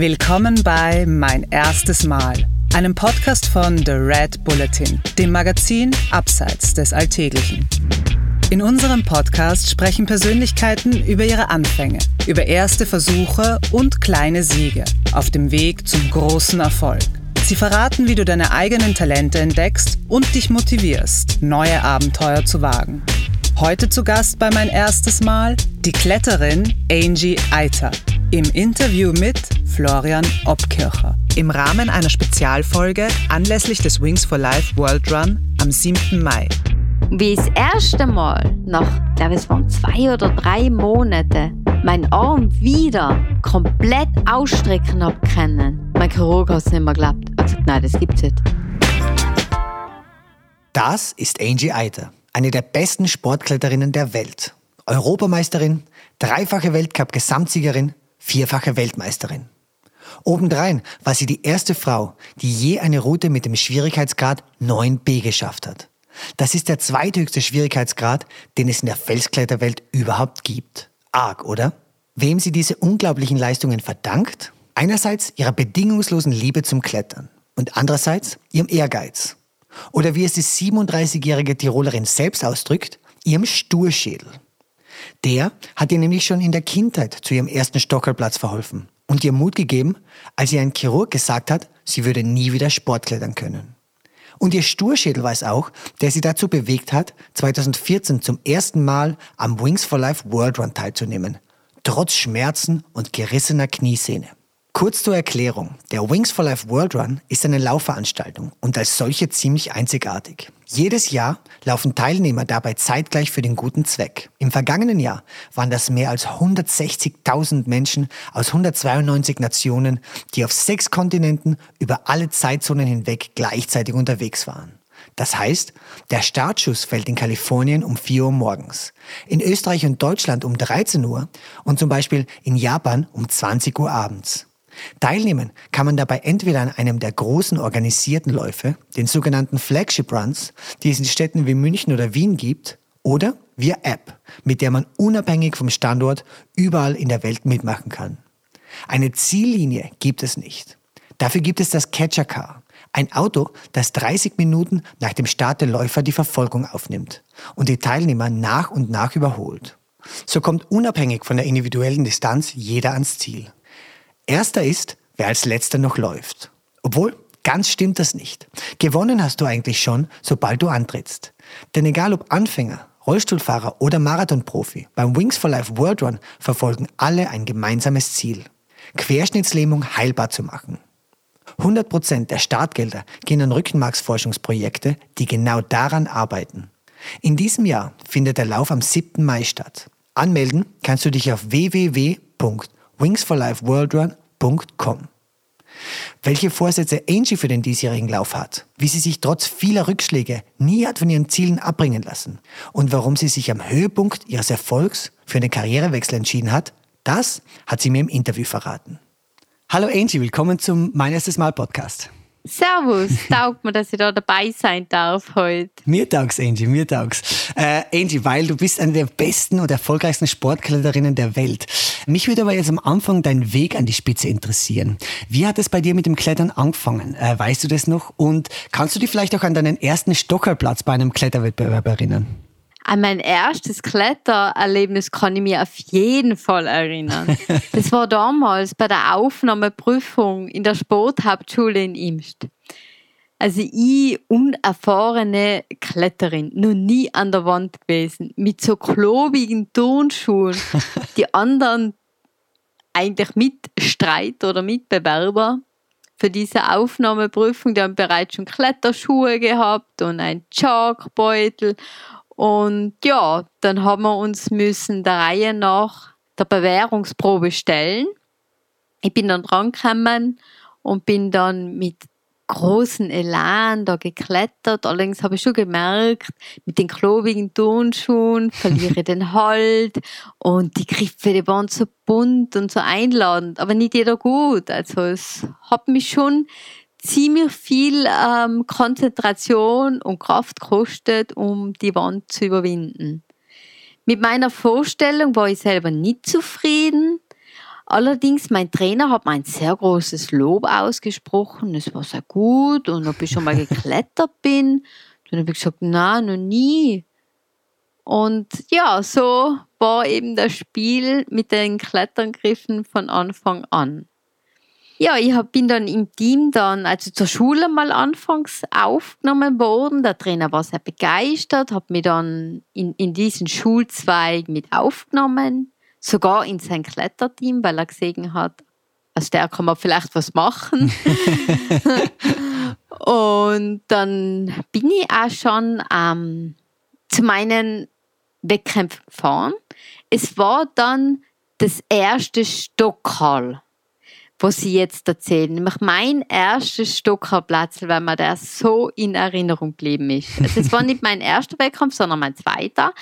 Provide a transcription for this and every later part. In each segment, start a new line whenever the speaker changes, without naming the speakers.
Willkommen bei Mein erstes Mal, einem Podcast von The Red Bulletin, dem Magazin Abseits des Alltäglichen. In unserem Podcast sprechen Persönlichkeiten über ihre Anfänge, über erste Versuche und kleine Siege auf dem Weg zum großen Erfolg. Sie verraten, wie du deine eigenen Talente entdeckst und dich motivierst, neue Abenteuer zu wagen. Heute zu Gast bei mein erstes Mal die Kletterin Angie Eiter im Interview mit Florian Obkircher. Im Rahmen einer Spezialfolge anlässlich des Wings for Life World Run am 7. Mai
wie ich das erste Mal nach, glaube es waren zwei oder drei Monaten, meinen Arm wieder komplett ausstrecken habe können. Mein Chirurg hat es nicht mehr geglaubt. Er hat gesagt, nein, das gibt's nicht.
Das ist Angie Eiter, eine der besten Sportkletterinnen der Welt. Europameisterin, dreifache Weltcup-Gesamtsiegerin, vierfache Weltmeisterin. Obendrein war sie die erste Frau, die je eine Route mit dem Schwierigkeitsgrad 9b geschafft hat. Das ist der zweithöchste Schwierigkeitsgrad, den es in der Felskletterwelt überhaupt gibt. Arg, oder? Wem sie diese unglaublichen Leistungen verdankt? Einerseits ihrer bedingungslosen Liebe zum Klettern und andererseits ihrem Ehrgeiz. Oder wie es die 37-jährige Tirolerin selbst ausdrückt, ihrem Sturschädel. Der hat ihr nämlich schon in der Kindheit zu ihrem ersten Stockerplatz verholfen und ihr Mut gegeben, als ihr ein Chirurg gesagt hat, sie würde nie wieder Sportklettern können. Und ihr Sturschädel war es auch, der sie dazu bewegt hat, 2014 zum ersten Mal am Wings for Life World Run teilzunehmen. Trotz Schmerzen und gerissener Kniesehne. Kurz zur Erklärung. Der Wings for Life World Run ist eine Laufveranstaltung und als solche ziemlich einzigartig. Jedes Jahr laufen Teilnehmer dabei zeitgleich für den guten Zweck. Im vergangenen Jahr waren das mehr als 160.000 Menschen aus 192 Nationen, die auf sechs Kontinenten über alle Zeitzonen hinweg gleichzeitig unterwegs waren. Das heißt, der Startschuss fällt in Kalifornien um 4 Uhr morgens, in Österreich und Deutschland um 13 Uhr und zum Beispiel in Japan um 20 Uhr abends. Teilnehmen kann man dabei entweder an einem der großen organisierten Läufe, den sogenannten Flagship Runs, die es in Städten wie München oder Wien gibt, oder via App, mit der man unabhängig vom Standort überall in der Welt mitmachen kann. Eine Ziellinie gibt es nicht. Dafür gibt es das Catcher Car, ein Auto, das 30 Minuten nach dem Start der Läufer die Verfolgung aufnimmt und die Teilnehmer nach und nach überholt. So kommt unabhängig von der individuellen Distanz jeder ans Ziel. Erster ist, wer als letzter noch läuft. Obwohl, ganz stimmt das nicht. Gewonnen hast du eigentlich schon, sobald du antrittst. Denn egal ob Anfänger, Rollstuhlfahrer oder Marathonprofi, beim Wings for Life World Run verfolgen alle ein gemeinsames Ziel. Querschnittslähmung heilbar zu machen. 100% der Startgelder gehen an Rückenmarksforschungsprojekte, die genau daran arbeiten. In diesem Jahr findet der Lauf am 7. Mai statt. Anmelden kannst du dich auf www.wingsforlifeworldrun.com www.angie.com. Welche Vorsätze Angie für den diesjährigen Lauf hat, wie sie sich trotz vieler Rückschläge nie hat von ihren Zielen abbringen lassen und warum sie sich am Höhepunkt ihres Erfolgs für einen Karrierewechsel entschieden hat, das hat sie mir im Interview verraten. Hallo Angie, willkommen zum Mein erstes Mal Podcast.
Servus, taugt mir, dass ich da dabei sein darf heute.
Mir taugt's, Angie, mir taugt's. Äh, Angie, weil du bist eine der besten und erfolgreichsten Sportkletterinnen der Welt. Mich würde aber jetzt am Anfang dein Weg an die Spitze interessieren. Wie hat es bei dir mit dem Klettern angefangen? Äh, weißt du das noch? Und kannst du dich vielleicht auch an deinen ersten Stockerplatz bei einem Kletterwettbewerb erinnern?
An mein erstes Klettererlebnis kann ich mich auf jeden Fall erinnern. Das war damals bei der Aufnahmeprüfung in der Sporthauptschule in Imst. Also ich, unerfahrene Kletterin, noch nie an der Wand gewesen, mit so klobigen Turnschuhen. Die anderen eigentlich Mitstreit oder Mitbewerber für diese Aufnahmeprüfung, die haben bereits schon Kletterschuhe gehabt und ein Chalkbeutel und ja, dann haben wir uns müssen der Reihe nach der Bewährungsprobe stellen. Ich bin dann drangekommen und bin dann mit großen Elan da geklettert. Allerdings habe ich schon gemerkt, mit den klobigen Turnschuhen verliere ich den Halt und die Griffe, die waren so bunt und so einladend, aber nicht jeder gut. Also es hat mich schon ziemlich viel ähm, Konzentration und Kraft kostet, um die Wand zu überwinden. Mit meiner Vorstellung war ich selber nicht zufrieden, Allerdings, mein Trainer hat mir ein sehr großes Lob ausgesprochen. Es war sehr gut und ob ich schon mal geklettert bin. Dann habe ich gesagt, na, noch nie. Und ja, so war eben das Spiel mit den Kletterngriffen von Anfang an. Ja, ich bin dann im Team dann, also zur Schule mal anfangs aufgenommen worden. Der Trainer war sehr begeistert, hat mich dann in, in diesen Schulzweig mit aufgenommen sogar in sein Kletterteam, weil er gesehen hat, aus der kann man vielleicht was machen. und dann bin ich auch schon ähm, zu meinen Wettkämpfen gefahren. Es war dann das erste Stockhall, was sie jetzt erzählen. Nämlich mein erstes Stockerplatz, weil mir der so in Erinnerung geblieben ist. Also es war nicht mein erster Wettkampf, sondern mein zweiter.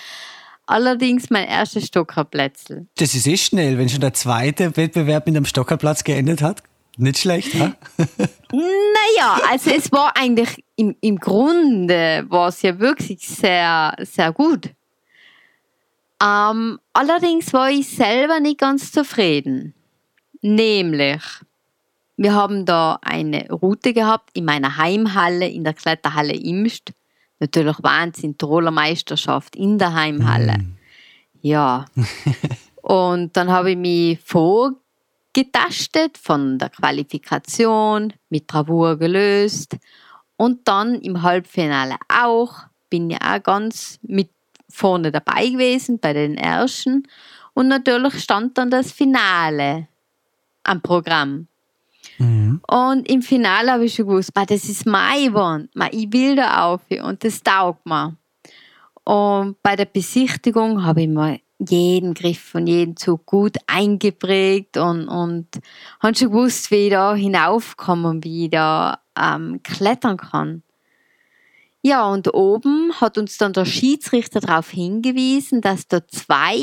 Allerdings mein erstes Stockerplätzl.
Das ist eh schnell, wenn schon der zweite Wettbewerb mit einem Stockerplatz geendet hat. Nicht schlecht, ha?
naja, also es war eigentlich im, im Grunde war es ja wirklich sehr, sehr gut. Ähm, allerdings war ich selber nicht ganz zufrieden. Nämlich, wir haben da eine Route gehabt in meiner Heimhalle, in der Kletterhalle Imst natürlich Wahnsinn, Tiroler Meisterschaft in der Heimhalle. Mm. Ja. und dann habe ich mich vorgetastet von der Qualifikation, mit Bravour gelöst. Und dann im Halbfinale auch, bin ja auch ganz mit vorne dabei gewesen bei den Ersten. Und natürlich stand dann das Finale am Programm. Mhm. Und im Finale habe ich schon gewusst, das ist mein Wand, ich will da auf und das taugt mir. Und bei der Besichtigung habe ich mir jeden Griff und jeden Zug gut eingeprägt und, und habe schon gewusst, wie ich da hinaufkomme und wie ich da ähm, klettern kann. Ja, und oben hat uns dann der Schiedsrichter darauf hingewiesen, dass da zwei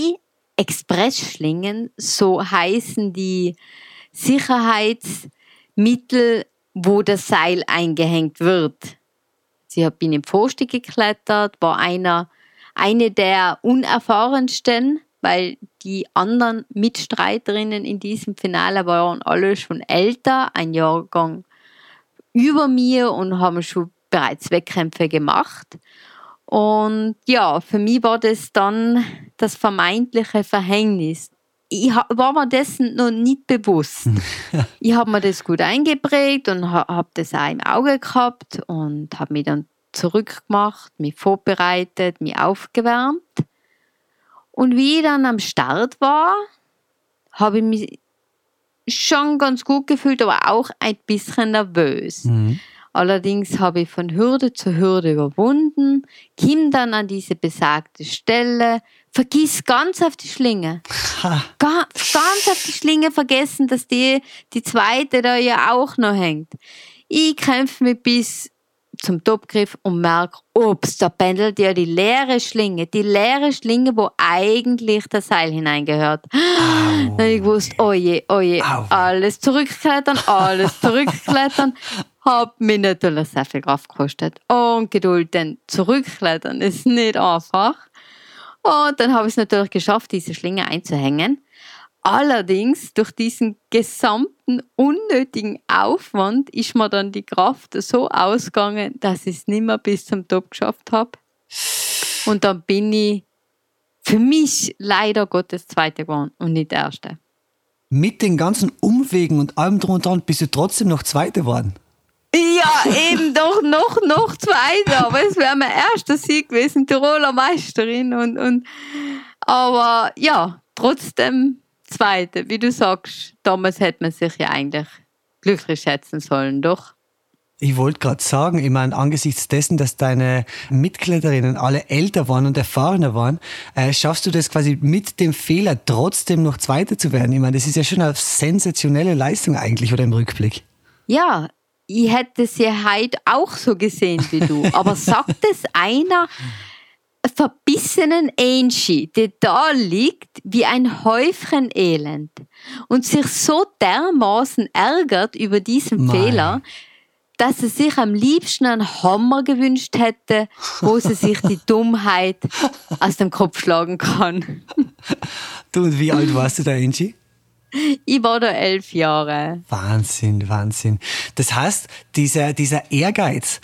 Expressschlingen, so heißen die Sicherheits- Mittel, wo das Seil eingehängt wird. Sie bin im Pfosten geklettert, war einer, eine der unerfahrensten, weil die anderen Mitstreiterinnen in diesem Finale waren alle schon älter, ein Jahrgang über mir und haben schon bereits Wettkämpfe gemacht. Und ja, für mich war das dann das vermeintliche Verhängnis ich war mir dessen noch nicht bewusst. ich habe mir das gut eingeprägt und habe das auch im Auge gehabt und habe mich dann zurückgemacht, mich vorbereitet, mich aufgewärmt. Und wie ich dann am Start war, habe ich mich schon ganz gut gefühlt, aber auch ein bisschen nervös. Mhm. Allerdings habe ich von Hürde zu Hürde überwunden, kam dann an diese besagte Stelle, vergiss ganz auf die Schlinge. Ga ganz auf die Schlinge vergessen, dass die, die zweite da ja auch noch hängt. Ich kämpfe mich bis zum Topgriff und merke, ups, da pendelt ja die leere Schlinge, die leere Schlinge, wo eigentlich das Seil hineingehört. Dann habe ich gewusst, oje, oje, alles zurückklettern, alles zurückklettern hat mich natürlich sehr viel Kraft gekostet. Und Geduld, denn zurückklettern ist nicht einfach. Und dann habe ich es natürlich geschafft, diese Schlinge einzuhängen. Allerdings, durch diesen gesamten unnötigen Aufwand ist mir dann die Kraft so ausgegangen, dass ich es nicht mehr bis zum Top geschafft habe. Und dann bin ich für mich leider Gottes Zweite geworden und nicht Erste.
Mit den ganzen Umwegen und allem drum und dran bist du trotzdem noch Zweite geworden.
Ja, eben doch noch, noch zweiter. Aber es wäre mein erster Sieg gewesen, Tiroler Meisterin. Und, und, aber ja, trotzdem zweite. Wie du sagst, damals hätte man sich ja eigentlich glücklich schätzen sollen, doch.
Ich wollte gerade sagen, ich meine, angesichts dessen, dass deine Mitkletterinnen alle älter waren und erfahrener waren, äh, schaffst du das quasi mit dem Fehler trotzdem noch Zweiter zu werden? Ich meine, das ist ja schon eine sensationelle Leistung eigentlich, oder im Rückblick?
Ja, ich hätte sie heute auch so gesehen wie du. Aber sagt es einer verbissenen Angie, der da liegt wie ein Häufchen Elend und sich so dermaßen ärgert über diesen Nein. Fehler, dass sie sich am liebsten einen Hammer gewünscht hätte, wo sie sich die Dummheit aus dem Kopf schlagen kann.
Du, und wie alt warst du da, Angie?
ich war da elf Jahre.
Wahnsinn, Wahnsinn. Das heißt, dieser, dieser Ehrgeiz,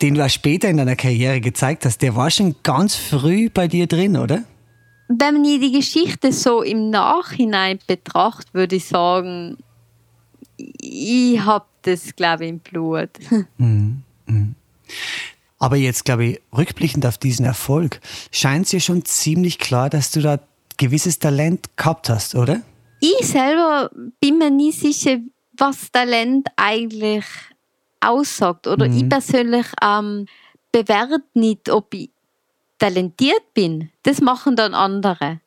den du auch später in deiner Karriere gezeigt hast, der war schon ganz früh bei dir drin, oder?
Wenn man die Geschichte so im Nachhinein betrachtet, würde ich sagen, ich habe das, glaube ich, im Blut. Mhm.
Mhm. Aber jetzt, glaube ich, rückblickend auf diesen Erfolg, scheint es dir schon ziemlich klar, dass du da gewisses Talent gehabt hast, oder?
Ich selber bin mir nie sicher, was Talent eigentlich aussagt. Oder mhm. ich persönlich ähm, bewerte nicht, ob ich talentiert bin. Das machen dann andere.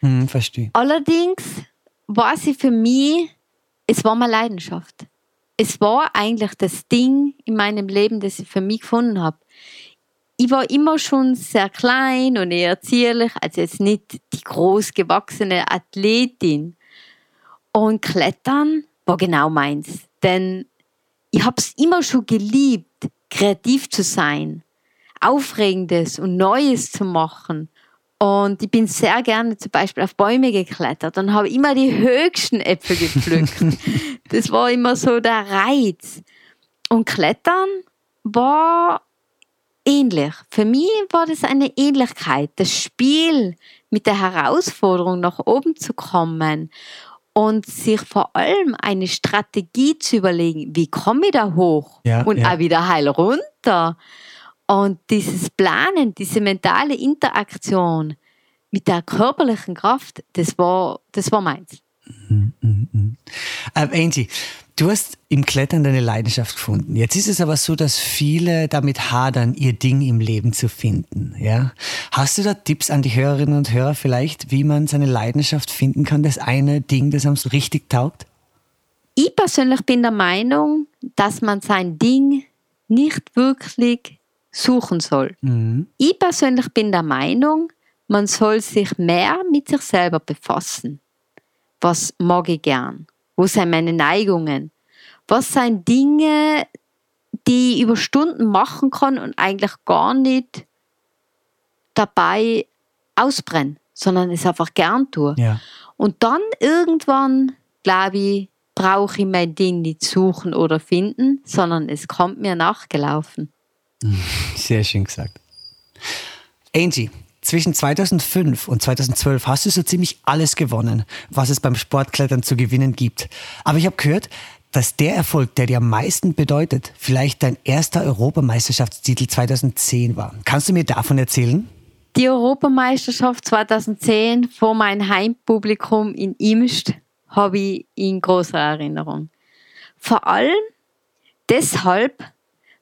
Mhm, verstehe.
Allerdings war sie für mich, es war meine Leidenschaft. Es war eigentlich das Ding in meinem Leben, das ich für mich gefunden habe. Ich war immer schon sehr klein und eher zierlich, also jetzt nicht die groß gewachsene Athletin. Und Klettern war genau meins. Denn ich habe es immer schon geliebt, kreativ zu sein, Aufregendes und Neues zu machen. Und ich bin sehr gerne zum Beispiel auf Bäume geklettert und habe immer die höchsten Äpfel gepflückt. das war immer so der Reiz. Und Klettern war ähnlich. Für mich war das eine Ähnlichkeit. Das Spiel mit der Herausforderung nach oben zu kommen und sich vor allem eine Strategie zu überlegen, wie komme ich da hoch ja, und ja. auch wieder heil runter. Und dieses Planen, diese mentale Interaktion mit der körperlichen Kraft, das war, das war meins. Mhm,
mhm, mhm. Ähm, Angie, du hast im Klettern deine Leidenschaft gefunden. Jetzt ist es aber so, dass viele damit hadern, ihr Ding im Leben zu finden. Ja? Hast du da Tipps an die Hörerinnen und Hörer vielleicht, wie man seine Leidenschaft finden kann, das eine Ding, das einem so richtig taugt?
Ich persönlich bin der Meinung, dass man sein Ding nicht wirklich suchen soll. Mhm. Ich persönlich bin der Meinung, man soll sich mehr mit sich selber befassen. Was mag ich gern? Wo sind meine Neigungen? Was sind Dinge, die ich über Stunden machen kann und eigentlich gar nicht dabei ausbrennen, sondern es einfach gern tue. Ja. Und dann irgendwann, glaube ich, brauche ich mein Ding nicht suchen oder finden, sondern es kommt mir nachgelaufen.
Sehr schön gesagt. Angie, zwischen 2005 und 2012 hast du so ziemlich alles gewonnen, was es beim Sportklettern zu gewinnen gibt. Aber ich habe gehört, dass der Erfolg, der dir am meisten bedeutet, vielleicht dein erster Europameisterschaftstitel 2010 war. Kannst du mir davon erzählen?
Die Europameisterschaft 2010 vor meinem Heimpublikum in Imst habe ich in großer Erinnerung. Vor allem deshalb,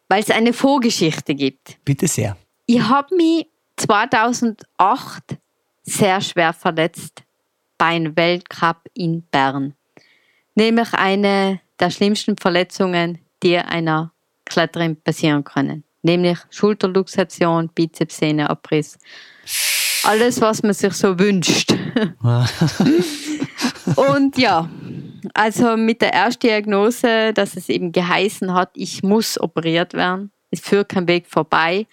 weil es eine Vorgeschichte gibt.
Bitte sehr.
Ich habe mich 2008 sehr schwer verletzt bei einem Weltcup in Bern. Nämlich eine der schlimmsten Verletzungen, die einer Kletterin passieren können. Nämlich Schulterluxation, Bizepssehneabriss. Alles, was man sich so wünscht. Und ja, also mit der ersten Diagnose, dass es eben geheißen hat, ich muss operiert werden. Es führt kein Weg vorbei.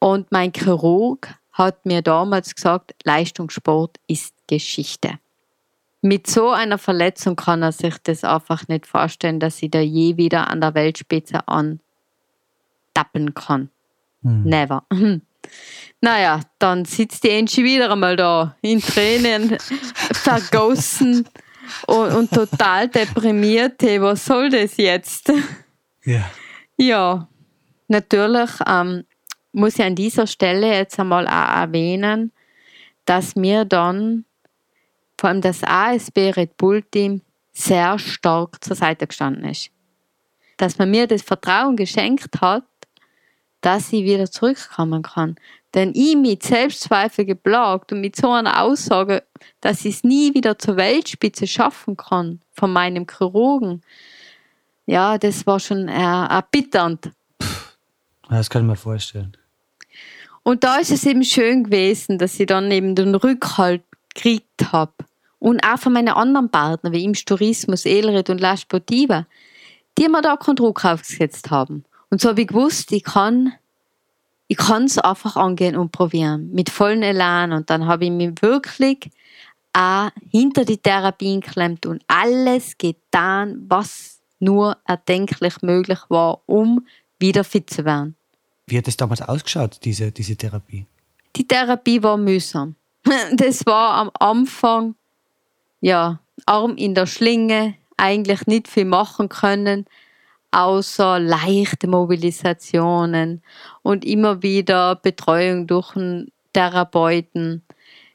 Und mein Chirurg hat mir damals gesagt, Leistungssport ist Geschichte. Mit so einer Verletzung kann er sich das einfach nicht vorstellen, dass ich da je wieder an der Weltspitze antappen kann. Mhm. Never. Naja, dann sitzt die Angie wieder einmal da, in Tränen, vergossen und, und, total deprimiert. Hey, was soll das jetzt? Ja. Ja, natürlich ähm, muss ich an dieser Stelle jetzt einmal auch erwähnen, dass mir dann vor allem das ASB Red Bull Team sehr stark zur Seite gestanden ist. Dass man mir das Vertrauen geschenkt hat, dass ich wieder zurückkommen kann. Denn ich mit Selbstzweifel geplagt und mit so einer Aussage, dass ich es nie wieder zur Weltspitze schaffen kann von meinem Chirurgen, ja, das war schon erbitternd.
Das kann ich mir vorstellen.
Und da ist es eben schön gewesen, dass ich dann eben den Rückhalt gekriegt habe. Und auch von meinen anderen Partnern, wie im Tourismus, Elred und La Sportiva, die mir da keinen Druck aufgesetzt haben. Und so habe ich gewusst, ich kann ich es einfach angehen und probieren. Mit vollem Elan. Und dann habe ich mich wirklich auch hinter die Therapien klemmt und alles getan, was nur erdenklich möglich war, um wieder fit zu werden.
Wie hat es damals ausgeschaut, diese, diese Therapie?
Die Therapie war mühsam. Das war am Anfang, ja, Arm in der Schlinge, eigentlich nicht viel machen können, außer leichte Mobilisationen und immer wieder Betreuung durch einen Therapeuten.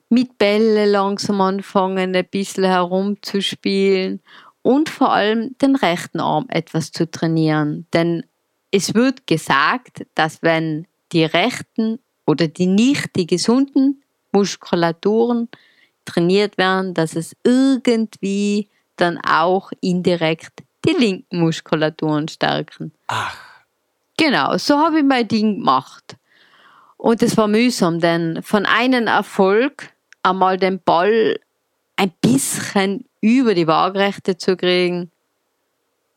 Mit Bälle langsam anfangen, ein bisschen herumzuspielen und vor allem den rechten Arm etwas zu trainieren. Denn es wird gesagt, dass wenn die rechten oder die nicht die gesunden Muskulaturen trainiert werden, dass es irgendwie dann auch indirekt die linken Muskulaturen stärken.
Ach.
Genau, so habe ich mein Ding gemacht. Und es war mühsam, denn von einem Erfolg einmal den Ball ein bisschen über die Waagrechte zu kriegen,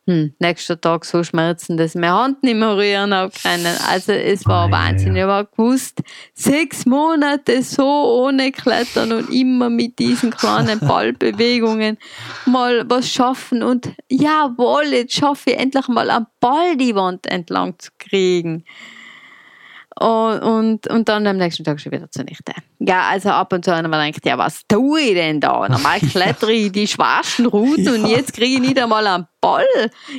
hm, nächster Tag so schmerzen, dass ich meine Hand nicht mehr rühren habe können. Also es war oh, Wahnsinn. Ja. Ich habe gewusst, sechs Monate so ohne Klettern und immer mit diesen kleinen Ballbewegungen mal was schaffen und jawohl, jetzt schaffe ich endlich mal am Ball die Wand entlang zu kriegen. Und, und, und dann am nächsten Tag schon wieder zunichte. Ja, also ab und zu haben wir gedacht, ja, was tue ich denn da? Normal klettere ich die schwarzen Routen ja. und jetzt kriege ich nicht einmal einen Ball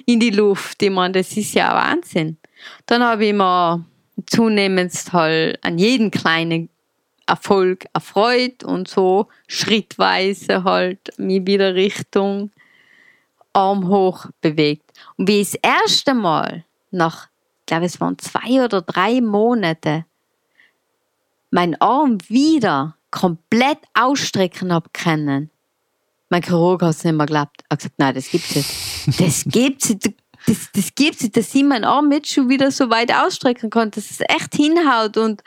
in die Luft. Ich meine, das ist ja Wahnsinn. Dann habe ich mir zunehmend halt an jeden kleinen Erfolg erfreut und so schrittweise halt mich wieder Richtung Arm hoch bewegt. Und wie ich das erste Mal nach glaube, es waren zwei oder drei Monate, mein Arm wieder komplett ausstrecken habe können. Mein Chirurg hat es nicht mehr geglaubt. Er hat gesagt, nein, das gibt's nicht. Das gibt's nicht. Das, das gibt's nicht, dass ich meinen Arm jetzt schon wieder so weit ausstrecken kann, dass es echt hinhaut und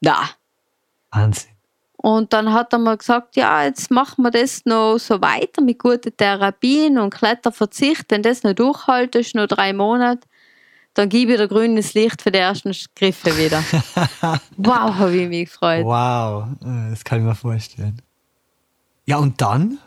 na.
Wahnsinn.
Und dann hat er mal gesagt, ja, jetzt machen wir das noch so weiter mit guten Therapien und Kletterverzicht. Wenn das noch durchhaltest, nur drei Monate, dann gebe ich dir grünes Licht für die ersten Griffe wieder. wow, habe ich mich gefreut.
Wow, das kann ich mir vorstellen. Ja, und dann?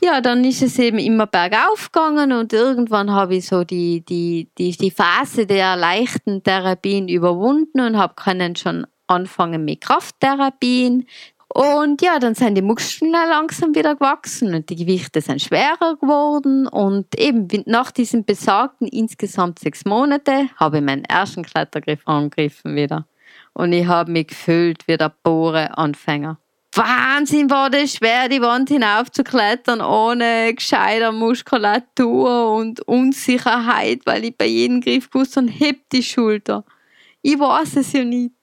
Ja, dann ist es eben immer bergauf gegangen und irgendwann habe ich so die, die, die, die Phase der leichten Therapien überwunden und habe können schon anfangen mit Krafttherapien. Und ja, dann sind die Muskeln langsam wieder gewachsen und die Gewichte sind schwerer geworden. Und eben nach diesen besagten insgesamt sechs Monate habe ich meinen ersten Klettergriff angegriffen wieder. Und ich habe mich gefühlt wie der Bohre-Anfänger. Wahnsinn war das schwer, die Wand hinauf zu klettern, ohne gescheiter Muskulatur und Unsicherheit, weil ich bei jedem Griff gewusst habe, hebt die Schulter. Ich weiß es ja nicht.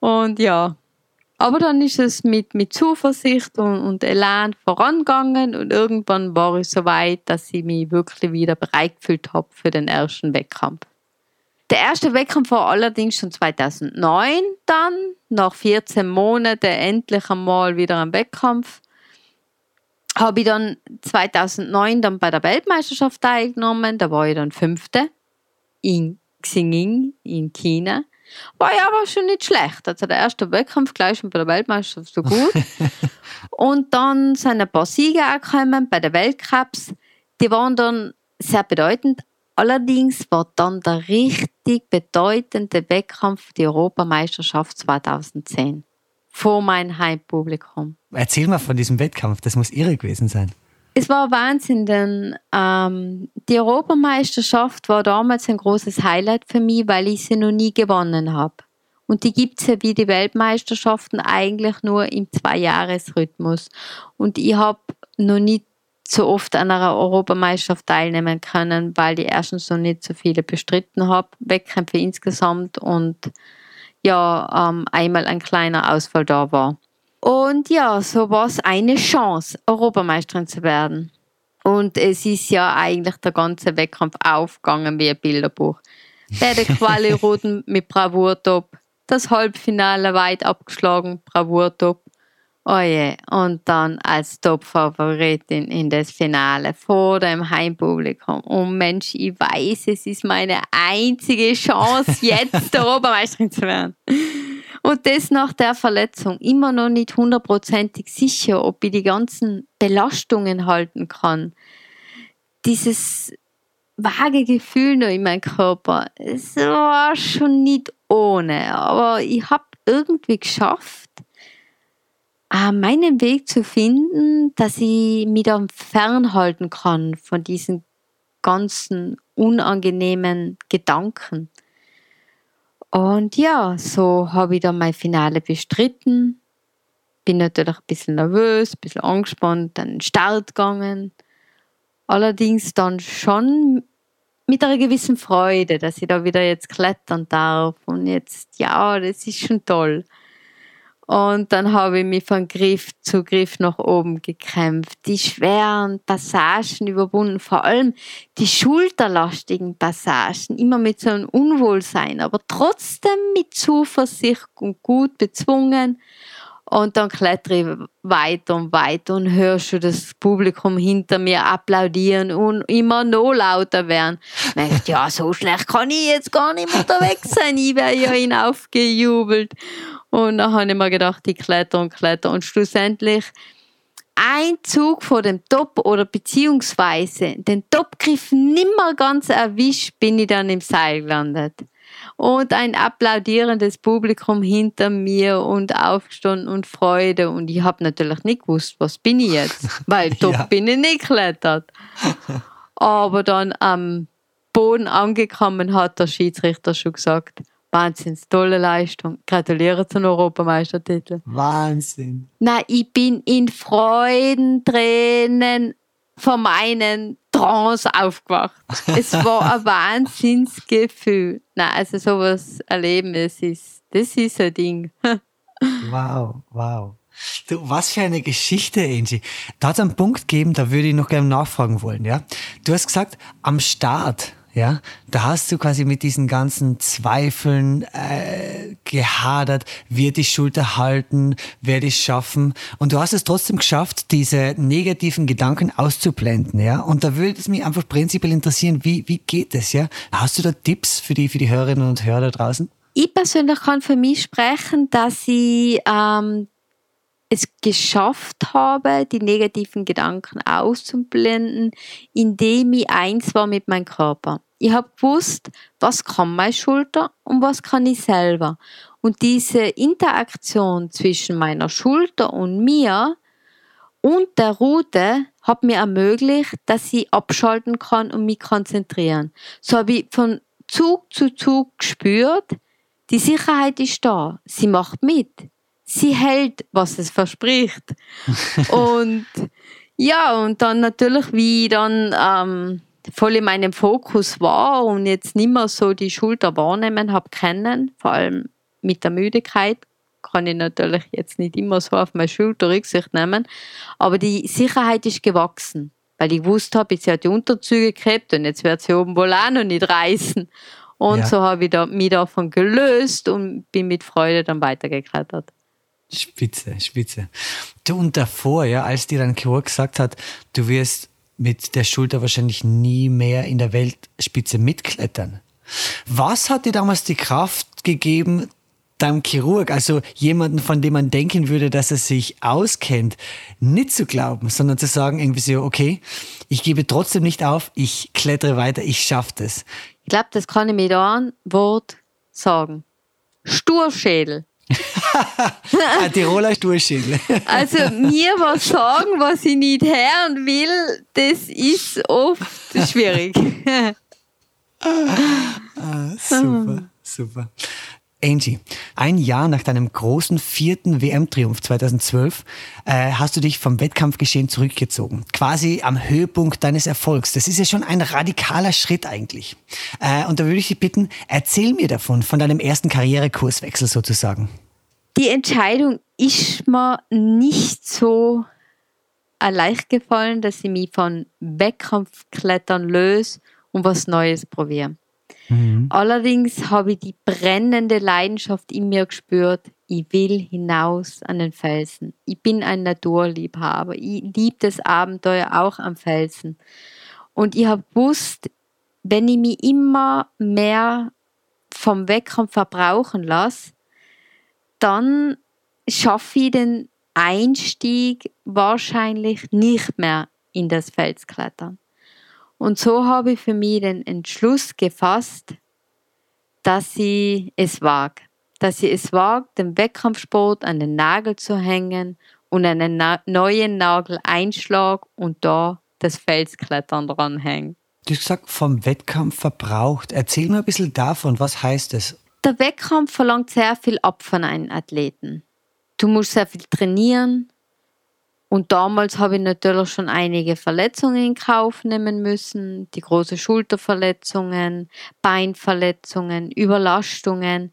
Und ja, aber dann ist es mit, mit Zuversicht und, und Elan vorangegangen und irgendwann war ich so weit, dass ich mich wirklich wieder bereit gefühlt habe für den ersten Wettkampf. Der erste Wettkampf war allerdings schon 2009 dann, nach 14 Monaten endlich einmal wieder ein Wettkampf. Habe ich dann 2009 dann bei der Weltmeisterschaft teilgenommen, da war ich dann Fünfte in Xinging in China. War ja aber schon nicht schlecht. Also der erste Wettkampf gleich schon bei der Weltmeisterschaft so gut. und dann sind ein paar Siege gekommen bei den Weltcups. Die waren dann sehr bedeutend. Allerdings war dann der richtig bedeutende Wettkampf die Europameisterschaft 2010 vor meinem Heimpublikum.
Erzähl mal von diesem Wettkampf, das muss irre gewesen sein.
Es war Wahnsinn, denn ähm, die Europameisterschaft war damals ein großes Highlight für mich, weil ich sie noch nie gewonnen habe. Und die gibt es ja wie die Weltmeisterschaften eigentlich nur im Zwei-Jahres-Rhythmus. Und ich habe noch nicht so oft an einer Europameisterschaft teilnehmen können, weil ich erstens noch nicht so viele bestritten habe, Wettkämpfe insgesamt und ja, ähm, einmal ein kleiner Ausfall da war. Und ja, so war es eine Chance, Europameisterin zu werden. Und es ist ja eigentlich der ganze Wettkampf aufgegangen wie ein Bilderbuch. Beide Quali-Runden mit Bravour-Top, das Halbfinale weit abgeschlagen, Bravour-Top. Oh je, und dann als Top-Favoritin in das Finale vor dem Heimpublikum. Und Mensch, ich weiß, es ist meine einzige Chance, jetzt Europameisterin zu werden. Und das nach der Verletzung. Immer noch nicht hundertprozentig sicher, ob ich die ganzen Belastungen halten kann. Dieses vage Gefühl noch in meinem Körper. Es war schon nicht ohne, aber ich habe irgendwie geschafft, äh, meinen Weg zu finden, dass ich mich dann fernhalten kann von diesen ganzen unangenehmen Gedanken. Und ja, so habe ich dann mein Finale bestritten. Bin natürlich ein bisschen nervös, ein bisschen angespannt, in den Start gegangen. Allerdings dann schon mit einer gewissen Freude, dass ich da wieder jetzt klettern darf. Und jetzt, ja, das ist schon toll. Und dann habe ich mich von Griff zu Griff nach oben gekämpft, die schweren Passagen überwunden, vor allem die schulterlastigen Passagen, immer mit so einem Unwohlsein, aber trotzdem mit Zuversicht und gut bezwungen. Und dann klettere ich weiter und weiter und höre schon das Publikum hinter mir applaudieren und immer noch lauter werden. Ich dachte, ja, so schlecht kann ich jetzt gar nicht mehr unterwegs sein. Ich wäre ja hinaufgejubelt. Und dann habe ich mir gedacht, ich kletter und kletter. Und schlussendlich ein Zug vor dem Top oder beziehungsweise den Topgriff nimmer ganz erwischt, bin ich dann im Seil gelandet. Und ein applaudierendes Publikum hinter mir und aufgestanden und Freude. Und ich habe natürlich nicht gewusst, was bin ich jetzt, weil Top ja. bin ich nicht geklettert. Aber dann am Boden angekommen hat der Schiedsrichter schon gesagt, Wahnsinns tolle Leistung. Gratuliere zum Europameistertitel.
Wahnsinn.
Na, ich bin in Freudentränen von meinen Trance aufgewacht. es war ein Wahnsinnsgefühl. Na, also sowas erleben, das ist, das ist ein Ding.
wow, wow. Du, was für eine Geschichte, Angie. Da hat es einen Punkt gegeben, da würde ich noch gerne nachfragen wollen, ja. Du hast gesagt, am Start ja, da hast du quasi mit diesen ganzen Zweifeln äh, gehadert, wird die Schulter halten, werde ich schaffen. Und du hast es trotzdem geschafft, diese negativen Gedanken auszublenden, ja. Und da würde es mich einfach prinzipiell interessieren, wie, wie geht es, ja? Hast du da Tipps für die, für die Hörerinnen und Hörer da draußen?
Ich persönlich kann für mich sprechen, dass ich ähm, es geschafft habe, die negativen Gedanken auszublenden, indem ich eins war mit meinem Körper. Ich habe gewusst, was kann meine Schulter und was kann ich selber. Und diese Interaktion zwischen meiner Schulter und mir und der Route hat mir ermöglicht, dass ich abschalten kann und mich konzentrieren. So habe ich von Zug zu Zug gespürt, die Sicherheit ist da, sie macht mit sie hält, was es verspricht. und ja, und dann natürlich, wie ich dann ähm, voll in meinem Fokus war und jetzt nicht mehr so die Schulter wahrnehmen habe können, vor allem mit der Müdigkeit, kann ich natürlich jetzt nicht immer so auf meine Schulter Rücksicht nehmen, aber die Sicherheit ist gewachsen, weil ich wusste habe, jetzt hat die Unterzüge gehabt und jetzt wird sie oben wohl auch noch nicht reißen. Und ja. so habe ich da, mich davon gelöst und bin mit Freude dann weitergeklettert.
Spitze, spitze. Du und davor, ja, als dir dein Chirurg gesagt hat, du wirst mit der Schulter wahrscheinlich nie mehr in der Weltspitze mitklettern. Was hat dir damals die Kraft gegeben, deinem Chirurg, also jemanden, von dem man denken würde, dass er sich auskennt, nicht zu glauben, sondern zu sagen irgendwie so, okay, ich gebe trotzdem nicht auf, ich klettere weiter, ich schaffe das.
Ich glaube, das kann ich mit einem Wort sagen. Sturschädel.
Ein Tiroler Sturschädel.
also mir was sagen, was ich nicht hören will, das ist oft schwierig.
ah, super, super. Angie, ein Jahr nach deinem großen vierten WM-Triumph 2012 äh, hast du dich vom Wettkampfgeschehen zurückgezogen. Quasi am Höhepunkt deines Erfolgs. Das ist ja schon ein radikaler Schritt eigentlich. Äh, und da würde ich dich bitten, erzähl mir davon, von deinem ersten Karrierekurswechsel sozusagen.
Die Entscheidung ist mir nicht so leicht gefallen, dass ich mich von Wettkampfklettern löse und was Neues probiere. Mhm. Allerdings habe ich die brennende Leidenschaft in mir gespürt, ich will hinaus an den Felsen. Ich bin ein Naturliebhaber. Ich liebe das Abenteuer auch am Felsen. Und ich habe gewusst, wenn ich mich immer mehr vom Wettkampf verbrauchen lasse, dann schaffe ich den Einstieg wahrscheinlich nicht mehr in das Felsklettern. Und so habe ich für mich den Entschluss gefasst, dass ich es wage. Dass ich es wage, den Wettkampfsport an den Nagel zu hängen und einen na neuen Nagel einschlag und da das Felsklettern dranhängen.
Du hast gesagt, vom Wettkampf verbraucht. Erzähl mir ein bisschen davon, was heißt es?
Der Wettkampf verlangt sehr viel ab von einem Athleten. Du musst sehr viel trainieren. Und damals habe ich natürlich schon einige Verletzungen in Kauf nehmen müssen. Die große Schulterverletzungen, Beinverletzungen, Überlastungen.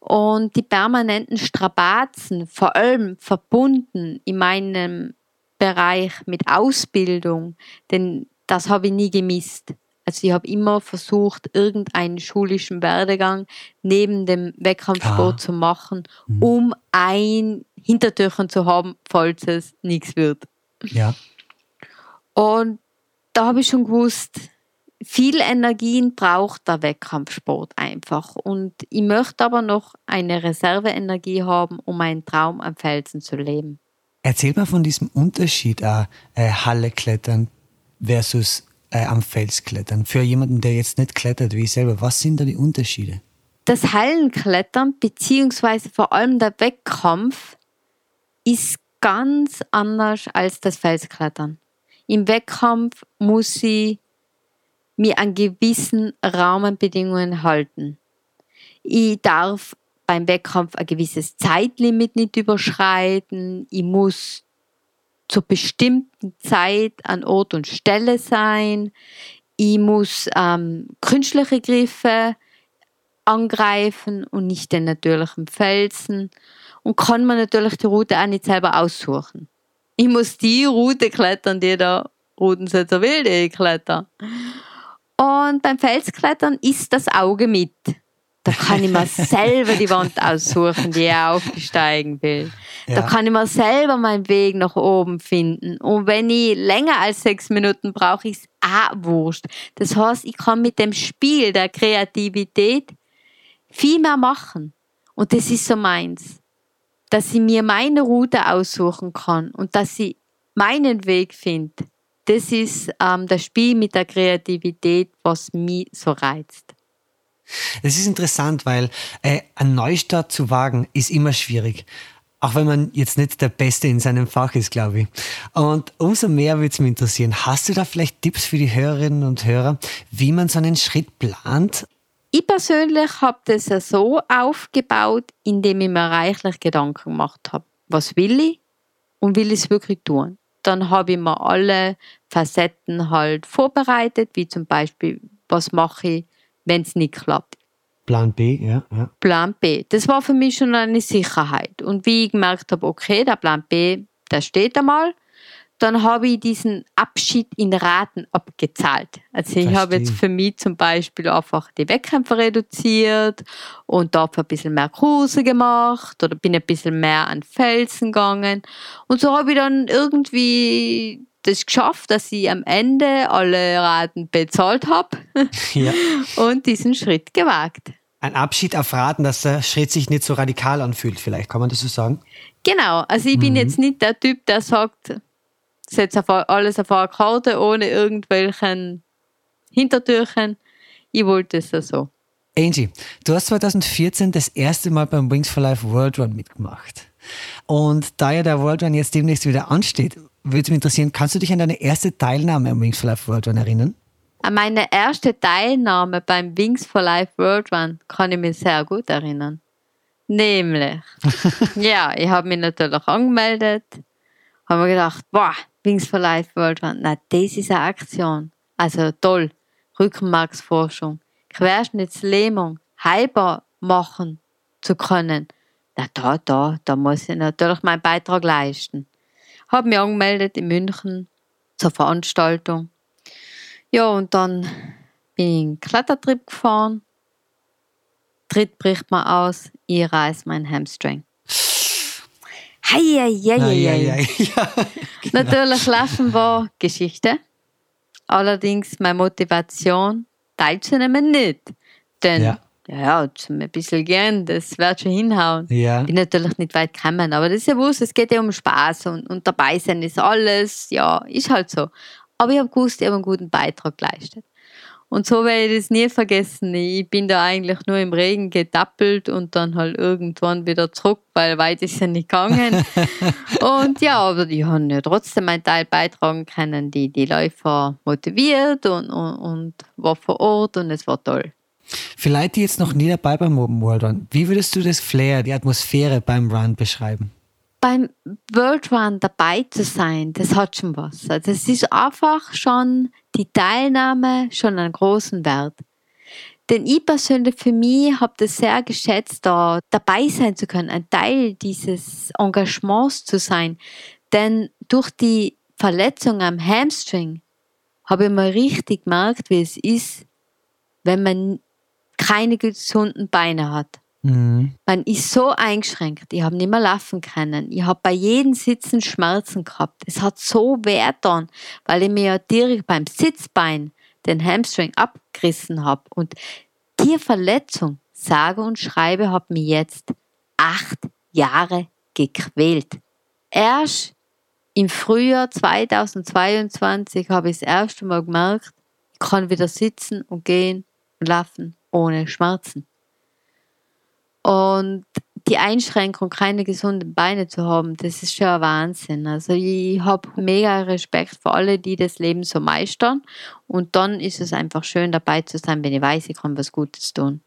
Und die permanenten Strapazen, vor allem verbunden in meinem Bereich mit Ausbildung, denn das habe ich nie gemisst. Also ich habe immer versucht, irgendeinen schulischen Werdegang neben dem Wettkampfsport ah. zu machen, mhm. um ein Hintertürchen zu haben, falls es nichts wird.
Ja.
Und da habe ich schon gewusst, viel Energien braucht der Wettkampfsport einfach. Und ich möchte aber noch eine Reserveenergie haben, um meinen Traum am Felsen zu leben.
Erzähl mal von diesem Unterschied, äh, Halle klettern versus äh, am Fels klettern. Für jemanden, der jetzt nicht klettert wie ich selber, was sind da die Unterschiede?
Das Hallenklettern, beziehungsweise vor allem der Wettkampf, ist ganz anders als das Felsklettern. Im Wettkampf muss ich mir an gewissen Rahmenbedingungen halten. Ich darf beim Wettkampf ein gewisses Zeitlimit nicht überschreiten. Ich muss zur bestimmten Zeit an Ort und Stelle sein. Ich muss ähm, künstliche Griffe angreifen und nicht den natürlichen Felsen. Und kann man natürlich die Route auch nicht selber aussuchen. Ich muss die Route klettern, die der Routensetzer will, die ich kletter. Und beim Felsklettern ist das Auge mit. Da kann ich mir selber die Wand aussuchen, die ich aufsteigen will. Ja. Da kann ich mir selber meinen Weg nach oben finden. Und wenn ich länger als sechs Minuten brauche, ist es auch wurscht. Das heißt, ich kann mit dem Spiel der Kreativität viel mehr machen. Und das ist so meins. Dass ich mir meine Route aussuchen kann und dass ich meinen Weg finde. Das ist ähm, das Spiel mit der Kreativität, was mich so reizt.
Es ist interessant, weil äh, ein Neustart zu wagen ist immer schwierig. Auch wenn man jetzt nicht der Beste in seinem Fach ist, glaube ich. Und umso mehr würde es mich interessieren, hast du da vielleicht Tipps für die Hörerinnen und Hörer, wie man so einen Schritt plant?
Ich persönlich habe das ja so aufgebaut, indem ich mir reichlich Gedanken gemacht habe. Was will ich und will ich es wirklich tun? Dann habe ich mir alle Facetten halt vorbereitet, wie zum Beispiel, was mache ich, wenn es nicht klappt.
Plan B, ja, ja.
Plan B. Das war für mich schon eine Sicherheit. Und wie ich gemerkt habe, okay, der Plan B, der steht einmal, dann habe ich diesen Abschied in Raten abgezahlt. Also Verstehe. ich habe jetzt für mich zum Beispiel einfach die Wettkämpfe reduziert und dafür ein bisschen mehr Kurse gemacht oder bin ein bisschen mehr an Felsen gegangen. Und so habe ich dann irgendwie das geschafft, dass ich am Ende alle Raten bezahlt habe ja. und diesen Schritt gewagt.
Ein Abschied auf Raten, dass der Schritt sich nicht so radikal anfühlt, vielleicht, kann man das so sagen?
Genau, also ich mhm. bin jetzt nicht der Typ, der sagt, setze alles auf eine Karte ohne irgendwelchen Hintertürchen. Ich wollte es so.
Angie, du hast 2014 das erste Mal beim Wings for Life World Run mitgemacht. Und da ja der World Run jetzt demnächst wieder ansteht, würde mich interessieren, kannst du dich an deine erste Teilnahme am Wings for Life World Run erinnern?
An meine erste Teilnahme beim Wings for Life World Run kann ich mich sehr gut erinnern. Nämlich, ja, ich habe mich natürlich angemeldet, habe mir gedacht, boah, Wings for Life World Run, na, das ist eine Aktion. Also toll, Rückenmarksforschung, Querschnittslähmung heilbar machen zu können. Na, da, da, da muss ich natürlich meinen Beitrag leisten habe mich angemeldet in München zur Veranstaltung. Ja, und dann bin ich einen Klettertrip gefahren. Tritt bricht mir aus, ich reiß mein Hamstring. Hei, hei, hei, hei. Ja, genau. Natürlich Lachen war Geschichte. Allerdings meine Motivation teilzunehmen nicht. Denn ja. Ja, ja, zum ein bisschen gehen, das wird schon hinhauen.
Ja.
Bin natürlich nicht weit gekommen, aber das ist ja wurscht, es geht ja um Spaß und, und dabei sein ist alles, ja, ist halt so. Aber ich habe gewusst, ich habe einen guten Beitrag geleistet. Und so werde ich das nie vergessen. Ich bin da eigentlich nur im Regen getappelt und dann halt irgendwann wieder zurück, weil weit ist ja nicht gegangen. und ja, aber die haben ja trotzdem meinen Teil beitragen können, die, die Läufer motiviert und, und, und war vor Ort und es war toll.
Leute, die jetzt noch nie dabei beim Open World waren, wie würdest du das Flair, die Atmosphäre beim Run beschreiben?
Beim World Run dabei zu sein, das hat schon was. Also es ist einfach schon die Teilnahme schon einen großen Wert. Denn ich persönlich für mich habe das sehr geschätzt, da dabei sein zu können, ein Teil dieses Engagements zu sein. Denn durch die Verletzung am Hamstring habe ich mal richtig gemerkt, wie es ist, wenn man keine gesunden Beine hat.
Mhm.
Man ist so eingeschränkt. Ich habe nicht mehr laufen können. Ich habe bei jedem Sitzen Schmerzen gehabt. Es hat so weh getan, weil ich mir ja direkt beim Sitzbein den Hamstring abgerissen habe. Und die Verletzung, sage und schreibe, hat mich jetzt acht Jahre gequält. Erst im Frühjahr 2022 habe ich das erste Mal gemerkt, ich kann wieder sitzen und gehen und laufen ohne Schmerzen. Und die Einschränkung, keine gesunden Beine zu haben, das ist schon ein Wahnsinn. Also ich habe mega Respekt für alle, die das Leben so meistern. Und dann ist es einfach schön dabei zu sein, wenn ich weiß, ich kann was Gutes tun.